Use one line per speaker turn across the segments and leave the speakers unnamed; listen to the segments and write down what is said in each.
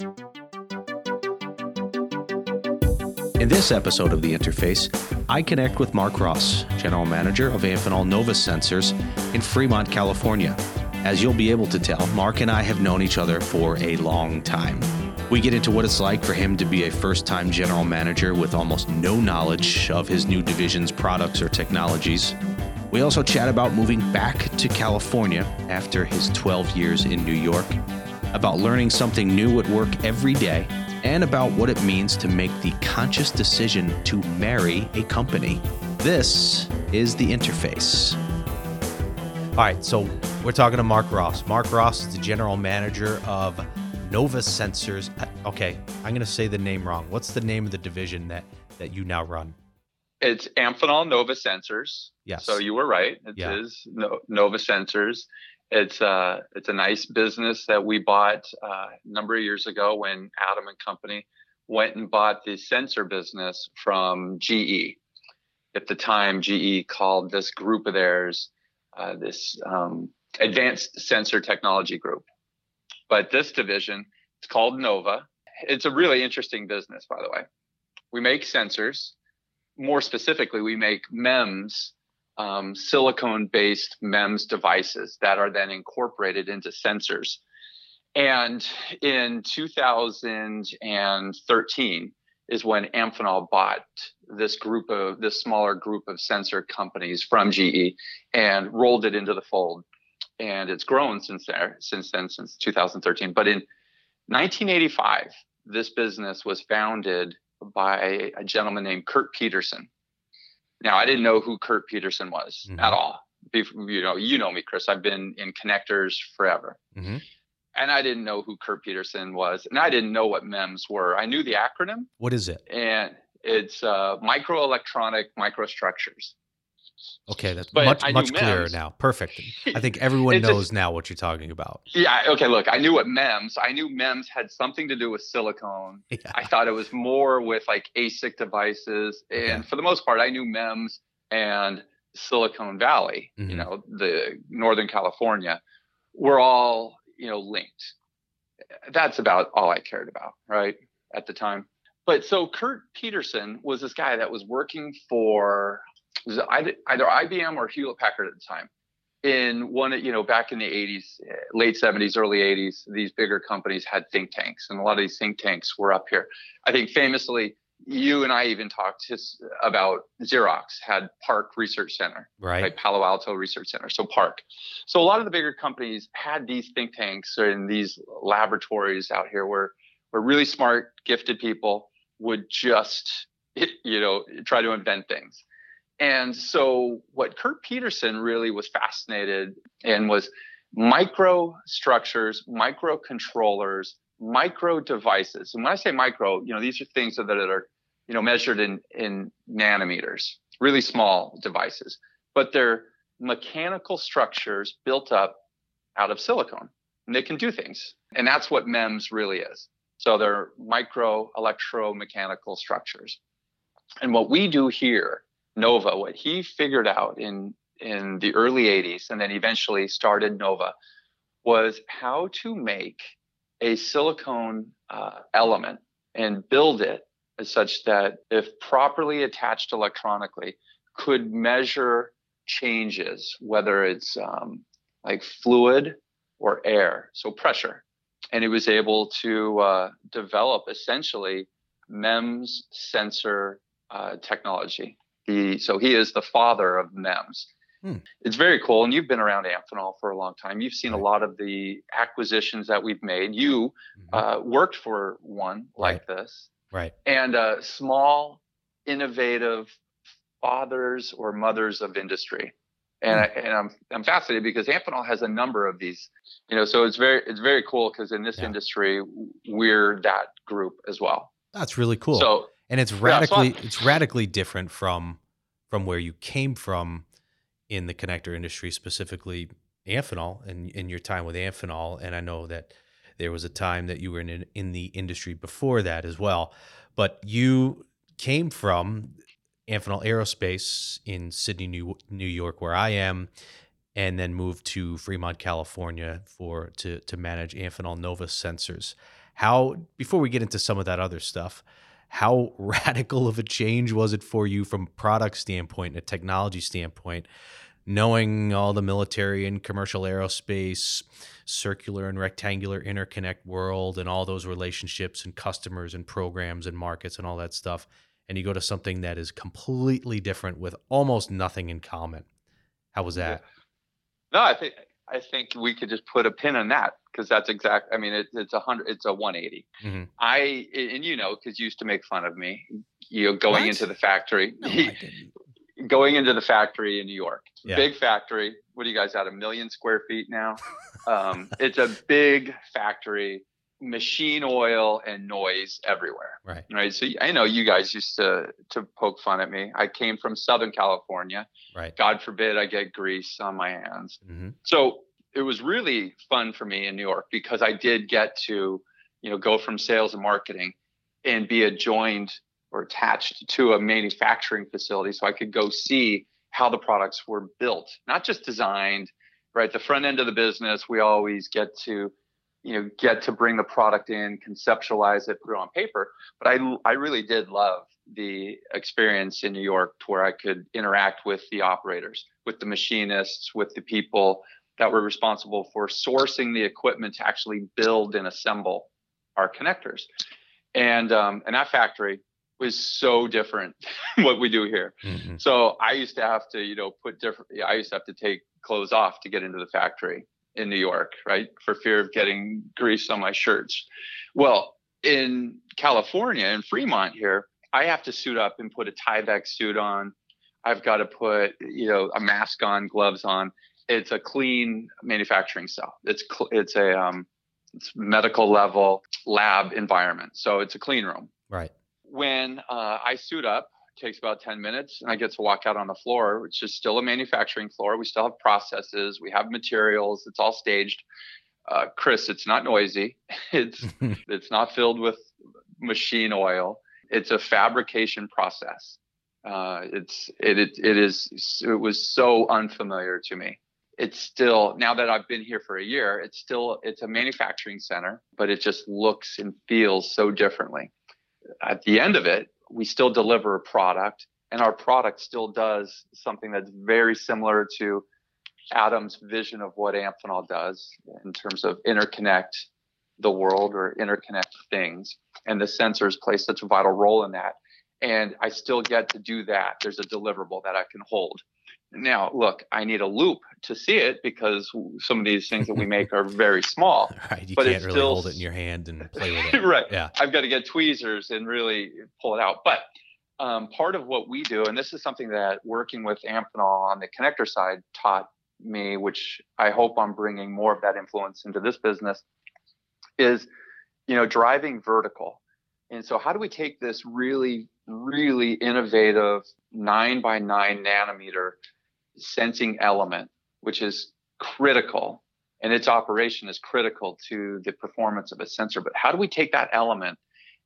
In this episode of The Interface, I connect with Mark Ross, General Manager of Amphenol Nova Sensors in Fremont, California. As you'll be able to tell, Mark and I have known each other for a long time. We get into what it's like for him to be a first time general manager with almost no knowledge of his new division's products or technologies. We also chat about moving back to California after his 12 years in New York, about learning something new at work every day, and about what it means to make the conscious decision to marry a company. This is The Interface. All right, so we're talking to Mark Ross. Mark Ross is the general manager of Nova Sensors. Uh, Okay, I'm going to say the name wrong. What's the name of the division that that you now run?
It's Amphenol Nova Sensors.
Yes.
So you were right. It is
Yeah.
no, Nova Sensors. It's uh it's a nice business that we bought uh, a number of years ago when Adam and Company went and bought the sensor business from GE. At the time, GE called this group of theirs uh, this um, Advanced Sensor Technology Group. But this division, it's called Nova. It's a really interesting business, by the way. We make sensors more specifically, we make MEMS, um, silicone based MEMS devices that are then incorporated into sensors. And in 2013 is when Amphenol bought this group of this smaller group of sensor companies from GE and rolled it into the fold. And it's grown since there, since then, since 2013. But in 1985, this business was founded by a gentleman named Kurt Petersen. Now, I didn't know who Kurt Petersen was
Mhm.
at all. You know, you know me, Chris. I've been in connectors forever,
Mhm.
and I didn't know who Kurt Petersen was, and I didn't know what MEMS were. I knew the acronym,
What is it?
and it's uh, microelectronic microstructures.
Okay, that's
But
much much clearer now. Perfect. I think everyone
It's just-
knows now what you're talking about.
Yeah. Okay. Look, I knew what MEMS. I knew MEMS had something to do with silicone.
Yeah.
I thought it was more with like ASIC devices, and
Okay.
for the most part, I knew MEMS and Silicon Valley.
Mhm.
You know, the Northern California, were all you know linked. That's about all I cared about, right, at the time. But so Kurt Petersen was this guy that was working for it either, either IBM or Hewlett Packard at the time. In one, you know, back in the 80s, eh, late 70s, early 80s, these bigger companies had think tanks, and a lot of these think tanks were up here. I think famously, you and I even talked his, about Xerox had PARC Research Center,
Right.
right? Palo Alto Research Center, so PARC. So a lot of the bigger companies had these think tanks and these laboratories out here where where really smart, gifted people would just, you know, try to invent things. And so what Kurt Petersen really was fascinated in was micro structures, microcontrollers, micro devices. And when I say micro, you know, these are things that are, you know, measured in in nanometers, really small devices, but they're mechanical structures built up out of silicon. And they can do things. And that's what MEMS really is. So they're micro electromechanical structures. And what we do here, Nova, what he figured out in in the early 80s and then eventually started Nova was how to make a silicone uh, element and build it such that if properly attached electronically could measure changes whether it's um, like fluid or air so pressure and he was able to uh, develop essentially MEMS sensor uh, technology. The, so he is the father of MEMS.
Hmm.
It's very cool, and you've been around Amphenol for a long time. You've seen
Right.
a lot of the acquisitions that we've made. You
Mhm.
uh, worked for one like this,
right.
and uh, small, innovative fathers or mothers of industry. And, I, and I'm I'm fascinated because Amphenol has a number of these, you know. So it's very it's very cool because in this
Yeah.
industry we're that group as well.
That's really cool.
So
and it's
so
radically
I-
it's radically different from from where you came from in the connector industry, specifically Amphenol and in your time with Amphenol. And I know that there was a time that you were in in the industry before that as well. But you came from Amphenol Aerospace in Sidney, New, New York, where I am, and then moved to Fremont, California for to to manage Amphenol Nova sensors. How before we get into some of that other stuff, how radical of a change was it for you from product standpoint and a technology standpoint? knowing all the military and commercial aerospace, circular and rectangular interconnect world, and all those relationships and customers and programs and markets and all that stuff, and you go to something that is completely different with almost nothing in common. How was that?
No, I think I think we could just put a pin on that because that's exact. I mean, it, it's a hundred. It's a 180. Mm-hmm. I and you know because you used to make fun of me. You know, going what? into the factory. No, going into the factory in New York. Yeah. Big factory. What do you guys at? A million square feet now. um, it's a big factory. Machine oil and noise everywhere.
Right.
Right. So I know you guys used to to poke fun at me. I came from Southern California.
Right.
God forbid I get grease on my hands. Mm-hmm. So it was really fun for me in New York because I did get to, you know, go from sales and marketing and be adjoined or attached to a manufacturing facility so I could go see how the products were built, not just designed, right? The front end of the business, we always get to, you know, get to bring the product in, conceptualize it, put it on paper. But I, I really did love the experience in New York to where I could interact with the operators, with the machinists, with the people that were responsible for sourcing the equipment to actually build and assemble our connectors. And um, and that factory was so different what we do here. Mm-hmm. So I used to have to, you know, put different. I used to have to take clothes off to get into the factory in New York, right, for fear of getting grease on my shirts. Well, in California, in Fremont here, I have to suit up and put a Tyvek suit on. I've got to put, you know, a mask on, gloves on. It's a clean manufacturing cell. It's cl- it's a um, it's medical level lab environment, so it's a clean room.
Right
when uh, I suit up, takes about 10 minutes and I get to walk out on the floor, which is still a manufacturing floor. We still have processes, we have materials, it's all staged. Uh, Chris, it's not noisy. It's it's not filled with machine oil. It's a fabrication process. Uh, it's it, it it is it was so unfamiliar to me. It's still now that I've been here for a year. It's still it's a manufacturing center, but it just looks and feels so differently at the end of it, we still deliver a product, and our product still does something that's very similar to Adam's vision of what Amphenol does in terms of interconnect the world or interconnect things. And the sensors play such a vital role in that. And I still get to do that. There's a deliverable that I can hold. Now, look, I need a loupe to see it because some of these things that we make are very small.
Right. You but can't really still, hold it in your hand and play with it.
right.
Yeah.
I've got to get tweezers and really pull it out. But um, part of what we do, and this is something that working with Amphenol on the connector side taught me, which I hope I'm bringing more of that influence into this business, is you know driving vertical. And so, how do we take this really, really innovative nine by nine nanometer sensing element, which is critical and its operation is critical to the performance of a sensor. But how do we take that element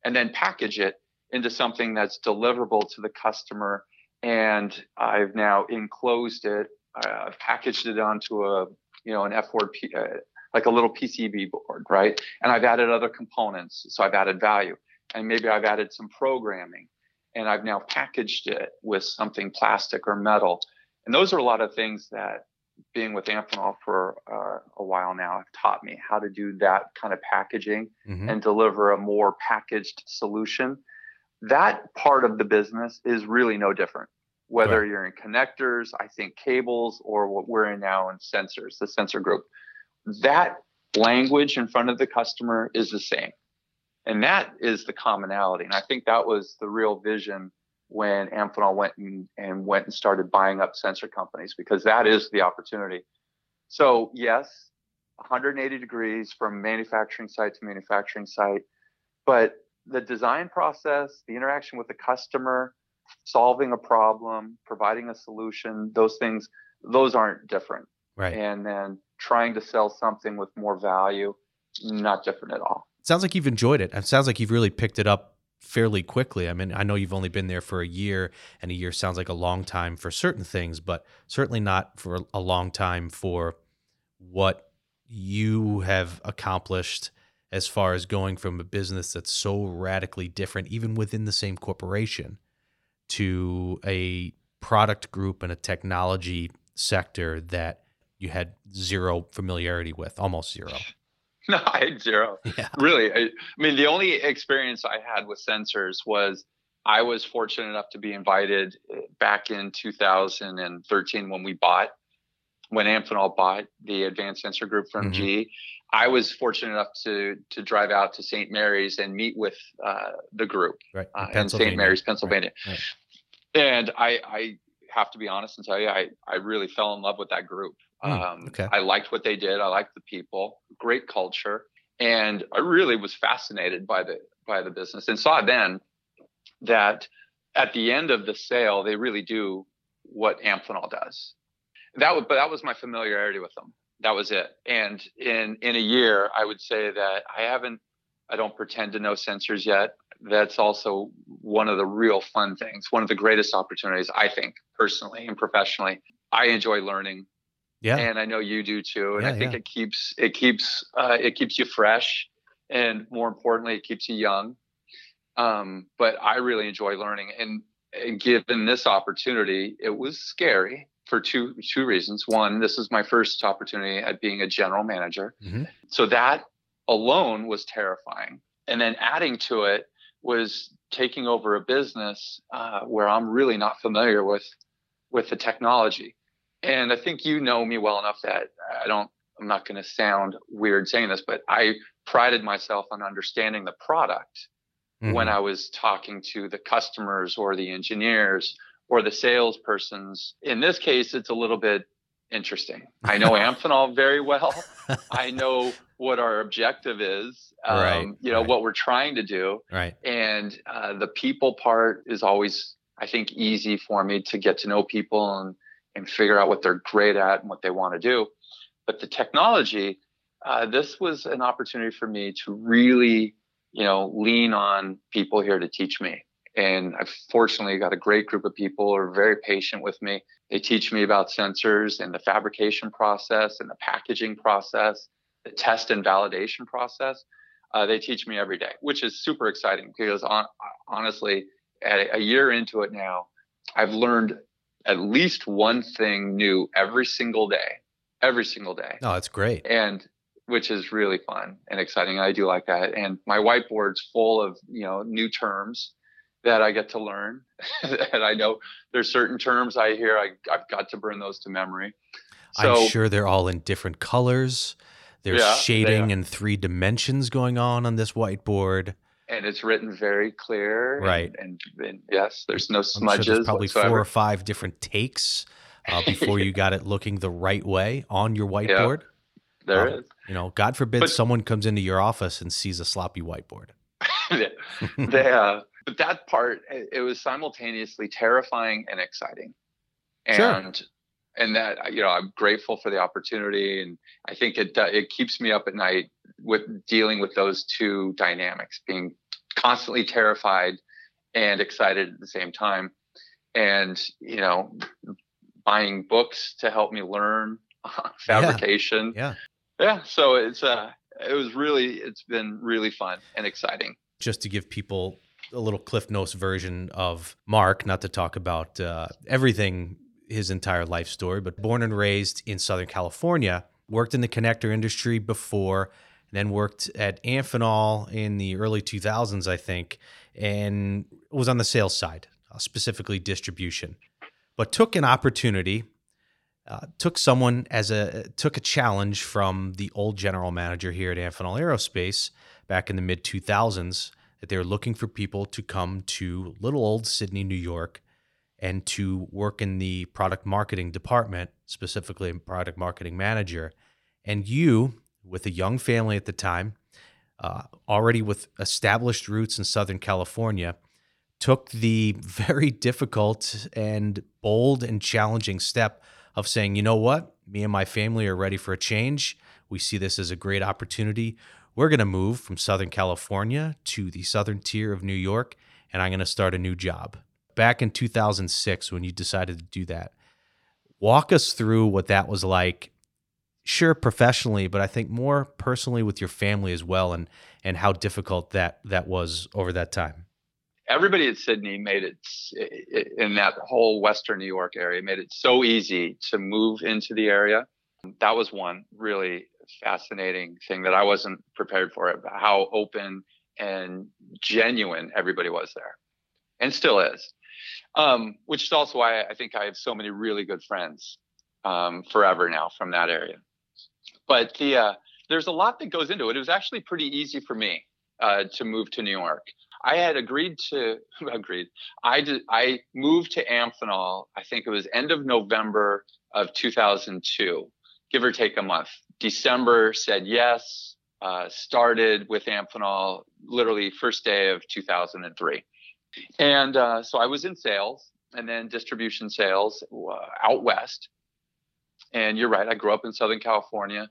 and then package it into something that's deliverable to the customer? And I've now enclosed it, I've packaged it onto a, you know, an F4, P, uh, like a little PCB board, right? And I've added other components. So I've added value. And maybe I've added some programming and I've now packaged it with something plastic or metal and those are a lot of things that being with Amphenol for uh, a while now have taught me how to do that kind of packaging mm-hmm. and deliver a more packaged solution. That part of the business is really no different. Whether right. you're in connectors, I think cables, or what we're in now in sensors, the sensor group, that language in front of the customer is the same. And that is the commonality. And I think that was the real vision when Amphenol went and, and went and started buying up sensor companies because that is the opportunity. So yes, 180 degrees from manufacturing site to manufacturing site, but the design process, the interaction with the customer, solving a problem, providing a solution, those things, those aren't different.
Right.
And then trying to sell something with more value, not different at all.
sounds like you've enjoyed it. It sounds like you've really picked it up fairly quickly. I mean, I know you've only been there for a year, and a year sounds like a long time for certain things, but certainly not for a long time for what you have accomplished as far as going from a business that's so radically different, even within the same corporation, to a product group and a technology sector that you had zero familiarity with, almost zero?
No, I had zero. Yeah. Really. I, I mean, the only experience I had with sensors was I was fortunate enough to be invited eh, back in 2013 when we bought, when Amphenol bought the Advanced Sensor Group from mm-hmm. GE. I was fortunate enough to to drive out to St. Mary's and meet with uh, the group
right.
in, uh, in St. Mary's, Pennsylvania. Right. Right. And I, I have to be honest and tell you, I, I really fell in love with that group. Mm, um, okay. I liked what they did. I liked the people, great culture, and I really was fascinated by the by the business and saw then that at the end of the sale, they really do what Amphenol does. That was, but that was my familiarity with them. That was it. And in in a year, I would say that I haven't. I don't pretend to know sensors yet. That's also one of the real fun things. One of the greatest opportunities, I think, personally and professionally. I enjoy learning
yeah.
And I know you do too. And yeah, I think yeah. it keeps it keeps uh, it keeps you fresh, and more importantly, it keeps you young. Um, but I really enjoy learning, and, and given this opportunity, it was scary for two two reasons. One, this is my first opportunity at being a general manager, mm-hmm. so that alone was terrifying. And then adding to it was taking over a business uh, where I'm really not familiar with with the technology. And I think you know me well enough that I don't, I'm not going to sound weird saying this, but I prided myself on understanding the product mm-hmm. when I was talking to the customers or the engineers or the salespersons. In this case, it's a little bit interesting. I know Amphenol very well. I know what our objective is, um, right, you know, right. what we're trying to do.
Right.
And uh, the people part is always, I think, easy for me to get to know people and and figure out what they're great at and what they want to do. But the technology, uh, this was an opportunity for me to really, you know, lean on people here to teach me. And I've fortunately got a great group of people who are very patient with me. They teach me about sensors and the fabrication process and the packaging process, the test and validation process. Uh, they teach me every day, which is super exciting because on, honestly, a year into it now, I've learned at least one thing new every single day, every single day.
Oh, that's great.
And which is really fun and exciting. I do like that. And my whiteboard's full of, you know, new terms that I get to learn. and I know there's certain terms I hear, I, I've got to burn those to memory.
So, I'm sure they're all in different colors. There's yeah, shading in three dimensions going on on this whiteboard
and it's written very clear.
Right.
And, and, and yes, there's no smudges.
Sure there's probably
whatsoever.
four or five different takes uh, before you got it looking the right way on your whiteboard.
There um, is.
You know, God forbid but, someone comes into your office and sees a sloppy whiteboard.
they, uh, but that part, it, it, was simultaneously terrifying and exciting. And sure. and that you know, I'm grateful for the opportunity, and I think it uh, it keeps me up at night with dealing with those two dynamics, being constantly terrified and excited at the same time. And, you know, buying books to help me learn fabrication.
Yeah.
yeah. Yeah. So it's, uh, it was really, it's been really fun and exciting.
Just to give people a little Cliff Notes version of Mark, not to talk about uh, everything, his entire life story, but born and raised in Southern California, worked in the connector industry before, then worked at Amphenol in the early 2000s, I think, and was on the sales side, uh, specifically distribution, but took an opportunity, uh, took someone as a took a challenge from the old general manager here at Amphenol Aerospace back in the mid 2000s that they were looking for people to come to little old Sidney, New York, and to work in the product marketing department, specifically product marketing manager. And you with a young family at the time, uh, already with established roots in Southern California, took the very difficult and bold and challenging step of saying, you know what? Me and my family are ready for a change. We see this as a great opportunity. We're going to move from Southern California to the southern tier of New York, and I'm going to start a new job. Back in 2006, when you decided to do that, walk us through what that was like sure professionally, but I think more personally with your family as well, and and how difficult that that was over that time.
Everybody at Sidney made it in that whole Western New York area made it so easy to move into the area. That was one really fascinating thing that I wasn't prepared for. It, how open and genuine everybody was there, and still is. Um, which is also why I think I have so many really good friends um, forever now from that area. But the uh, there's a lot that goes into it. It was actually pretty easy for me uh, to move to New York. I had agreed to agreed. I did. I moved to Amphenol. I think it was end of November of 2002, give or take a month. December said yes. Uh, started with Amphenol literally first day of 2003, and uh, so I was in sales and then distribution sales uh, out west. And you're right, I grew up in Southern California.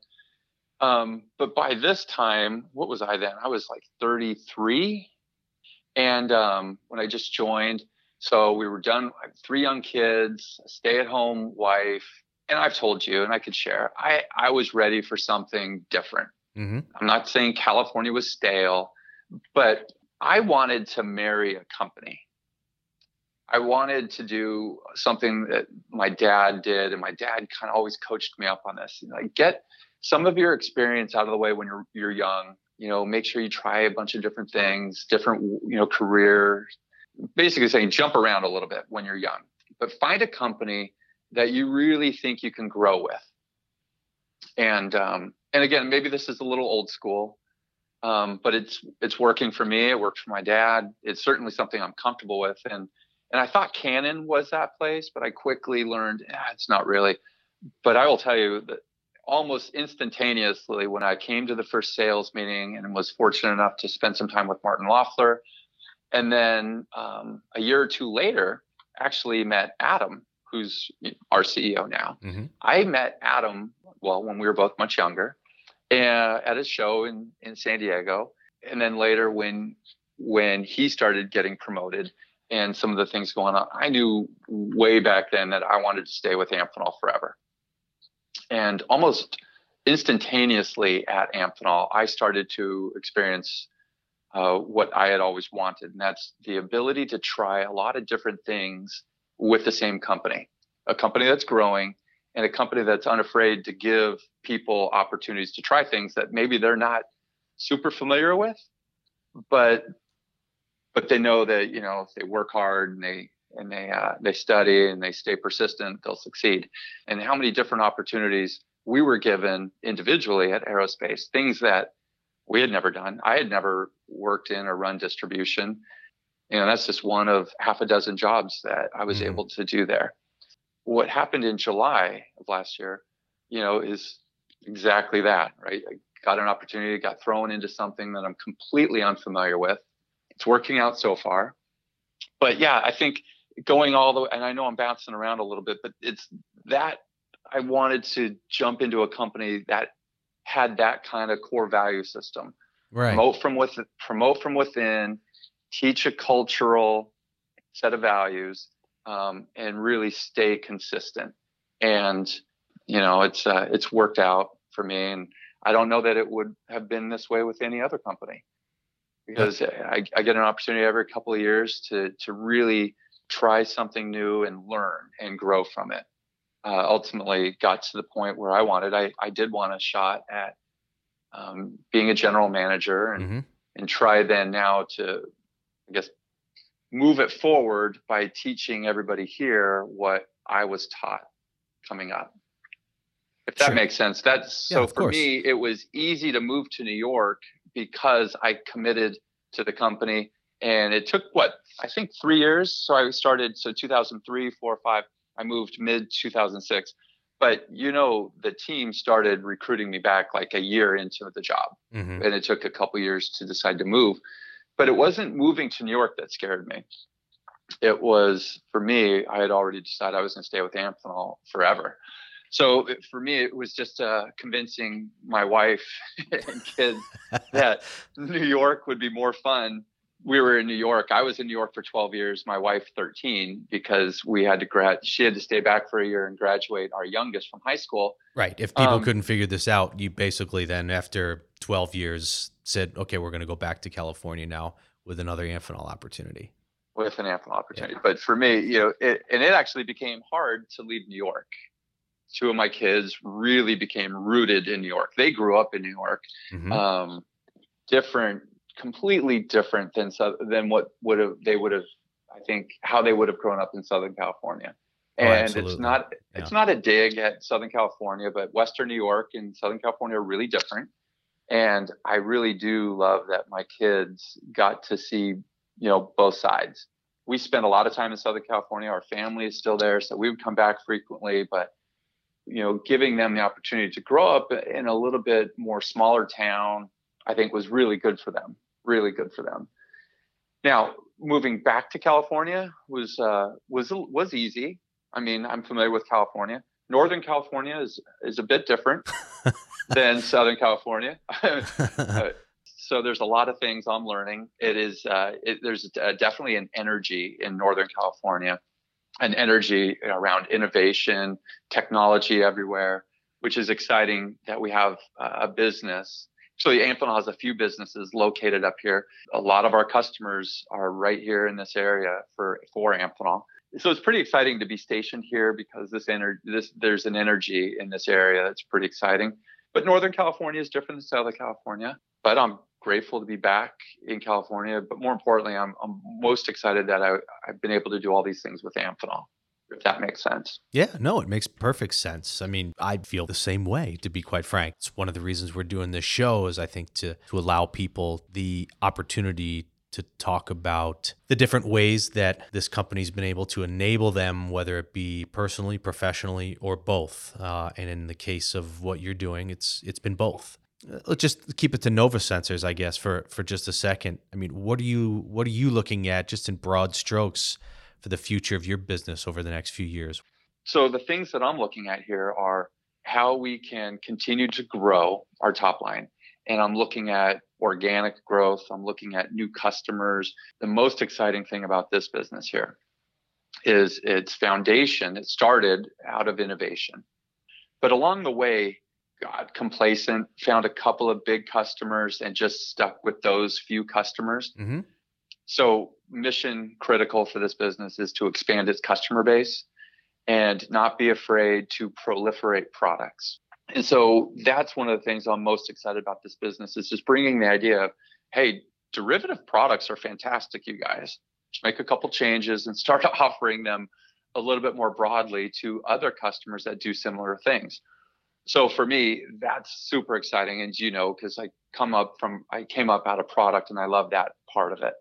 Um, but by this time, what was I then? I was like 33. And um, when I just joined, so we were done. Three young kids, a stay-at-home wife, and I've told you, and I could share. I I was ready for something different. Mm-hmm. I'm not saying California was stale, but I wanted to marry a company. I wanted to do something that my dad did, and my dad kind of always coached me up on this. You know, like get some of your experience out of the way when you're you're young. You know, make sure you try a bunch of different things, different you know career. Basically, saying jump around a little bit when you're young, but find a company that you really think you can grow with. And um, and again, maybe this is a little old school, um, but it's it's working for me. It worked for my dad. It's certainly something I'm comfortable with, and and I thought Cannon was that place, but I quickly learned eh, it's not really. But I will tell you that almost instantaneously, when I came to the first sales meeting and was fortunate enough to spend some time with Martin Loeffler, and then um, a year or two later, actually met Adam, who's our CEO now. Mm-hmm. I met Adam well when we were both much younger, uh, at a show in in San Diego, and then later when when he started getting promoted and some of the things going on, I knew way back then that I wanted to stay with Amphenol forever. And almost instantaneously at Amphenol, I started to experience uh, what I had always wanted, and that's the ability to try a lot of different things with the same company, a company that's growing and a company that's unafraid to give people opportunities to try things that maybe they're not super familiar with, but but they know that you know if they work hard and they and they uh, they study and they stay persistent, they'll succeed. And how many different opportunities we were given individually at Aerospace, things that we had never done. I had never worked in or run distribution. You know, that's just one of half a dozen jobs that I was mm-hmm. able to do there. What happened in July of last year, you know, is exactly that, right? I got an opportunity, got thrown into something that I'm completely unfamiliar with it's working out so far. But yeah, I think going all the way, and I know I'm bouncing around a little bit, but it's that I wanted to jump into a company that had that kind of core value system. Right. Promote from within, promote from within, teach a cultural set of values, um, and really stay consistent. And you know, it's uh, it's worked out for me, and I don't know that it would have been this way with any other company because I, I, get an opportunity every couple of years to to really try something new and learn and grow from it. Uh, ultimately, got to the point where I wanted. I I did want a shot at um, being a general manager and mm-hmm. and try then now to I guess move it forward by teaching everybody here what I was taught coming up. If that sure. makes sense. That's yeah, so for course. me, it was easy to move to New York because I committed to the company. And it took what I think three years. So I started so 2003, four, five. I moved mid 2006. But you know, the team started recruiting me back like a year into the job, mm-hmm. and it took a couple years to decide to move. But it wasn't moving to New York that scared me. It was for me. I had already decided I was going to stay with Amphenol forever. So for me, it was just uh, convincing my wife and kids that New York would be more fun we were in New York. I was in New York for 12 years, my wife 13, because we had to grad she had to stay back for a year and graduate our youngest from high school.
Right. If people um, couldn't figure this out, you basically then after 12 years said, okay, we're going to go back to California now with another Amphenol opportunity.
With an Amphenol opportunity. Yeah. But for me, you know, it, and it actually became hard to leave New York. Two of my kids really became rooted in New York. They grew up in New York. Mm-hmm. Um, different completely different than than what would have they would have I think how they would have grown up in Southern California. Oh, and oh, it's not yeah. it's not a dig at Southern California, but Western New York and Southern California are really different. And I really do love that my kids got to see, you know, both sides. We spent a lot of time in Southern California. Our family is still there, so we would come back frequently. But you know, giving them the opportunity to grow up in a little bit more smaller town, I think was really good for them really good for them. Now, moving back to California was uh, was was easy. I mean, I'm familiar with California. Northern California is is a bit different than Southern California. uh, so there's a lot of things I'm learning. It is uh, it, there's uh, definitely an energy in Northern California, an energy around innovation, technology everywhere, which is exciting that we have a business so Amphenol has a few businesses located up here. A lot of our customers are right here in this area for for Amphenol. So it's pretty exciting to be stationed here because this energy, this there's an energy in this area that's pretty exciting. But Northern California is different than Southern California. But I'm grateful to be back in California. But more importantly, I'm, I'm most excited that I, I've been able to do all these things with Amphenol if that makes sense.
Yeah, no, it makes perfect sense. I mean, I feel the same way, to be quite frank. It's one of the reasons we're doing this show is I think to to allow people the opportunity to talk about the different ways that this company's been able to enable them, whether it be personally, professionally, or both. Uh, and in the case of what you're doing, it's it's been both. Uh, let's just keep it to Nova Sensors, I guess, for for just a second. I mean, what are you what are you looking at, just in broad strokes? For the future of your business over the next few years?
So, the things that I'm looking at here are how we can continue to grow our top line. And I'm looking at organic growth, I'm looking at new customers. The most exciting thing about this business here is its foundation. It started out of innovation. But along the way, got complacent, found a couple of big customers, and just stuck with those few customers. Mm-hmm. So, mission critical for this business is to expand its customer base and not be afraid to proliferate products. And so that's one of the things I'm most excited about this business is just bringing the idea of, hey, derivative products are fantastic, you guys. Just make a couple changes and start offering them a little bit more broadly to other customers that do similar things. So for me, that's super exciting. And you know, because I come up from I came up out of product and I love that part of it.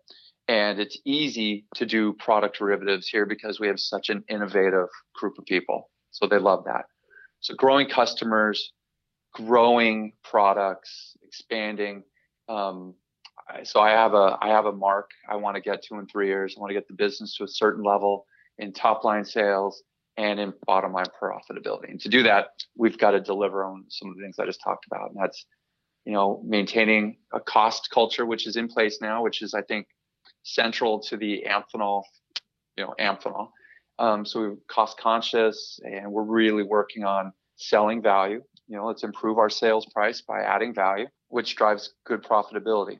And it's easy to do product derivatives here because we have such an innovative group of people. So they love that. So growing customers, growing products, expanding. Um, so I have a I have a mark I want to get to in three years. I want to get the business to a certain level in top line sales and in bottom line profitability. And to do that, we've got to deliver on some of the things I just talked about. And that's, you know, maintaining a cost culture, which is in place now, which is I think central to the Amphenol, you know, Amphenol. Um, so we're cost conscious and we're really working on selling value. You know, let's improve our sales price by adding value, which drives good profitability.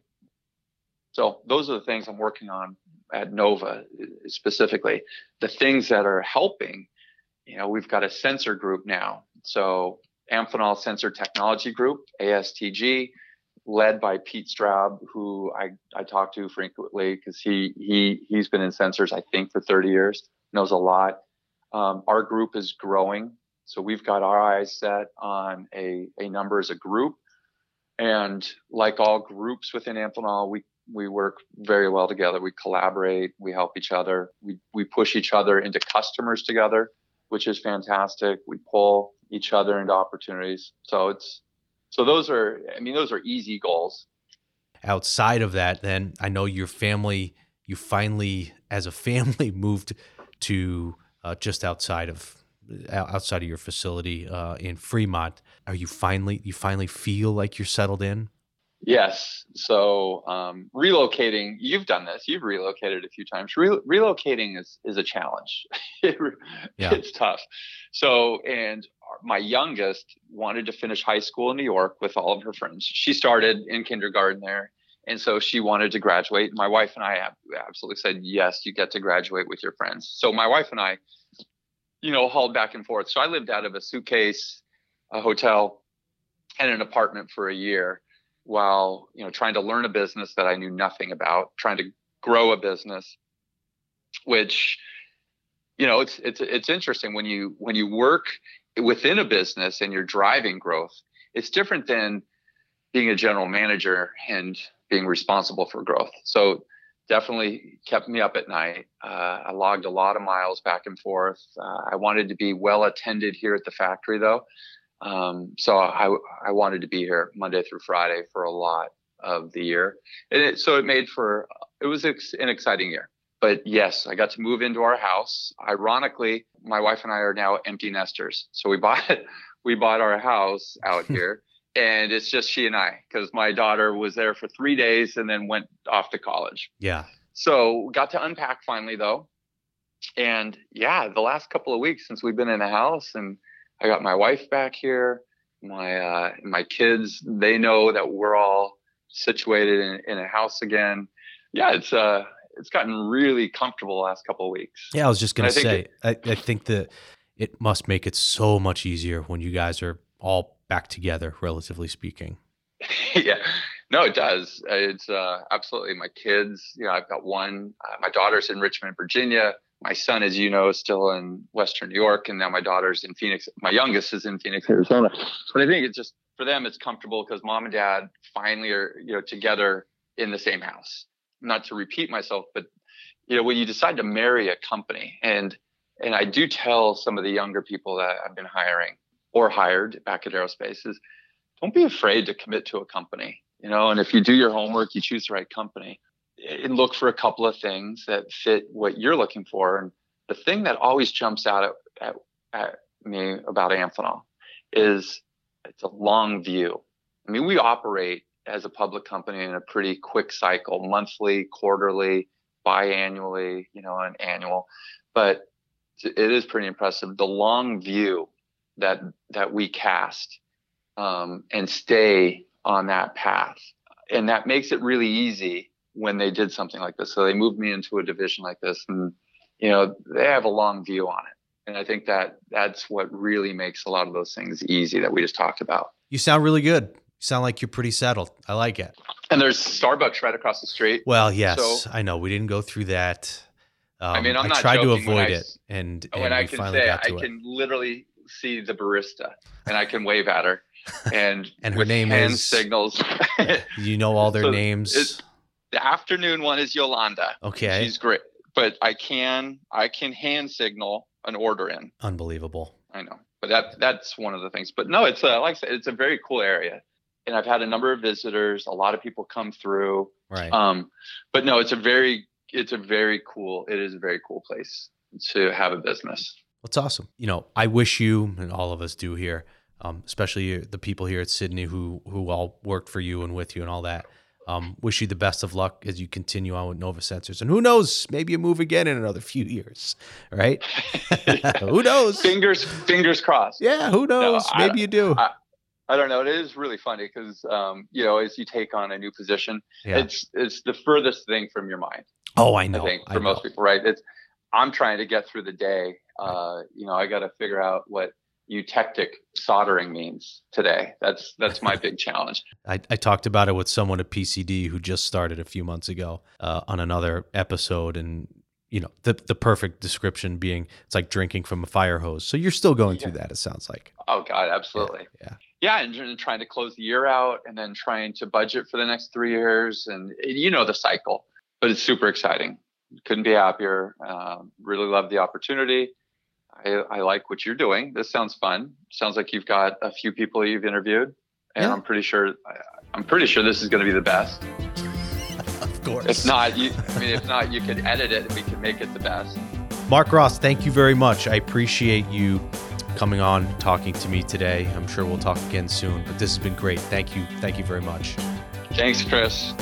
So those are the things I'm working on at Nova specifically. The things that are helping, you know, we've got a sensor group now. So Amphenol Sensor Technology Group, ASTG, led by Pete Straub, who I, I talk to frequently because he he he's been in sensors I think for 30 years, knows a lot. Um, our group is growing, so we've got our eyes set on a a number as a group, and like all groups within Amphenol, we we work very well together. We collaborate, we help each other, we we push each other into customers together, which is fantastic. We pull each other into opportunities. So it's so those are, I mean, those are easy goals.
Outside of that, then I know your family, you finally, as a family, moved to uh, just outside of outside of your facility uh, in Fremont. Are you finally you finally feel like you're settled in?
Yes. So um, relocating, you've done this. You've relocated a few times. Re- relocating is is a challenge. yeah. It's tough. So, and my youngest wanted to finish high school in New York with all of her friends. She started in kindergarten there, and so she wanted to graduate. My wife and I absolutely said, "Yes, you get to graduate with your friends." So my wife and I, you know, hauled back and forth. So I lived out of a suitcase, a hotel, and an apartment for a year while you know trying to learn a business that I knew nothing about, trying to grow a business, which you know it's it's it's interesting when you when you work within a business and you're driving growth. It's different than being a general manager and being responsible for growth. So definitely kept me up at night. Uh, I logged a lot of miles back and forth. Uh, I wanted to be well attended here at the factory though. Um, so I, I wanted to be here Monday through Friday for a lot of the year. And it, so it made for, it was ex- an exciting year. But yes, I got to move into our house. Ironically, my wife and I are now empty nesters. So we bought, we bought our house out here and it's just she and I because my daughter was there for three days and then went off to college.
Yeah.
So got to unpack finally though. And yeah, the last couple of weeks since we've been in the house and I got my wife back here. My uh, my kids, they know that we're all situated in, in a house again. Yeah, it's uh it's gotten really comfortable the last couple of weeks.
Yeah, I was just gonna say, it, I, I think that it must make it so much easier when you guys are all back together, relatively speaking.
yeah, no, it does. It's uh, absolutely my kids. You know, I've got one. Uh, my daughter's in Richmond, Virginia my son, as you know, is still in Western New York, and now my daughter's in Phoenix. My youngest is in Phoenix, Arizona. But I think it's just for them, it's comfortable because mom and dad finally are, you know, together in the same house. Not to repeat myself, but you know, when you decide to marry a company, and and I do tell some of the younger people that I've been hiring or hired back at aerospace is don't be afraid to commit to a company. You know, and if you do your homework, you choose the right company eh, and look for a couple of things that fit what you're looking for. And the thing that always jumps out at, at, at me about Amphenol is it's a long view. I mean, we operate as a public company in a pretty quick cycle, monthly, quarterly, biannually, you know, an annual. But it is pretty impressive the long view that that we cast um, and stay on that path, and that makes it really easy when they did something like this. So they moved me into a division like this, and you know they have a long view on it. And I think that that's what really makes a lot of those things easy that we just talked about.
You sound really good. Sound like you're pretty settled. I like it.
And there's Starbucks right across the street.
Well, yes, so, I know. We didn't go through that. Um, I mean, I'm I tried to avoid I, it, and, and
when
I
can say I can literally see the barista, and I can wave at her, and
and her name is
signals.
you know all their so names.
The afternoon one is Yolanda.
Okay.
She's great. But I can I can hand signal an order in.
Unbelievable.
I know. But that that's one of the things. But no, it's a, like I said, it's a very cool area. And I've had a number of visitors. A lot of people come through.
Right.
Um, but no, it's a very it's a very cool. It is a very cool place to have a business.
That's awesome. You know, I wish you and all of us do here, um, especially the people here at Sidney who who all worked for you and with you and all that. Um, wish you the best of luck as you continue on with Nova Sensors. And who knows, maybe you move again in another few years, right? who knows?
Fingers, fingers crossed.
Yeah, who knows? No, maybe you do.
I, I, don't know. It is really funny because, um, you know, as you take on a new position, yeah. it's it's the furthest thing from your mind.
Oh, I know.
I think for I most people, right? It's I'm trying to get through the day. Uh, you know, I got to figure out what eutectic soldering means today. That's that's my big challenge.
I, I, talked about it with someone at PCD who just started a few months ago uh, on another episode, and you know the the perfect description being it's like drinking from a fire hose. So you're still going yeah. through that. It sounds like.
Oh God, absolutely.
Yeah.
Yeah, and, and trying to close the year out, and then trying to budget for the next three years, and you know the cycle. But it's super exciting. Couldn't be happier. Uh, really love the opportunity I, I like what you're doing. This sounds fun. Sounds like you've got a few people you've interviewed, and yeah. I'm pretty sure I'm pretty sure this is going to be the best.
of course.
If not, you, I mean, if not, you could edit it and we can make it the best.
Mark Ross, thank you very much. I appreciate you coming on, talking to me today. I'm sure we'll talk again soon, but this has been great. Thank you. Thank you very much.
Thanks, Chris.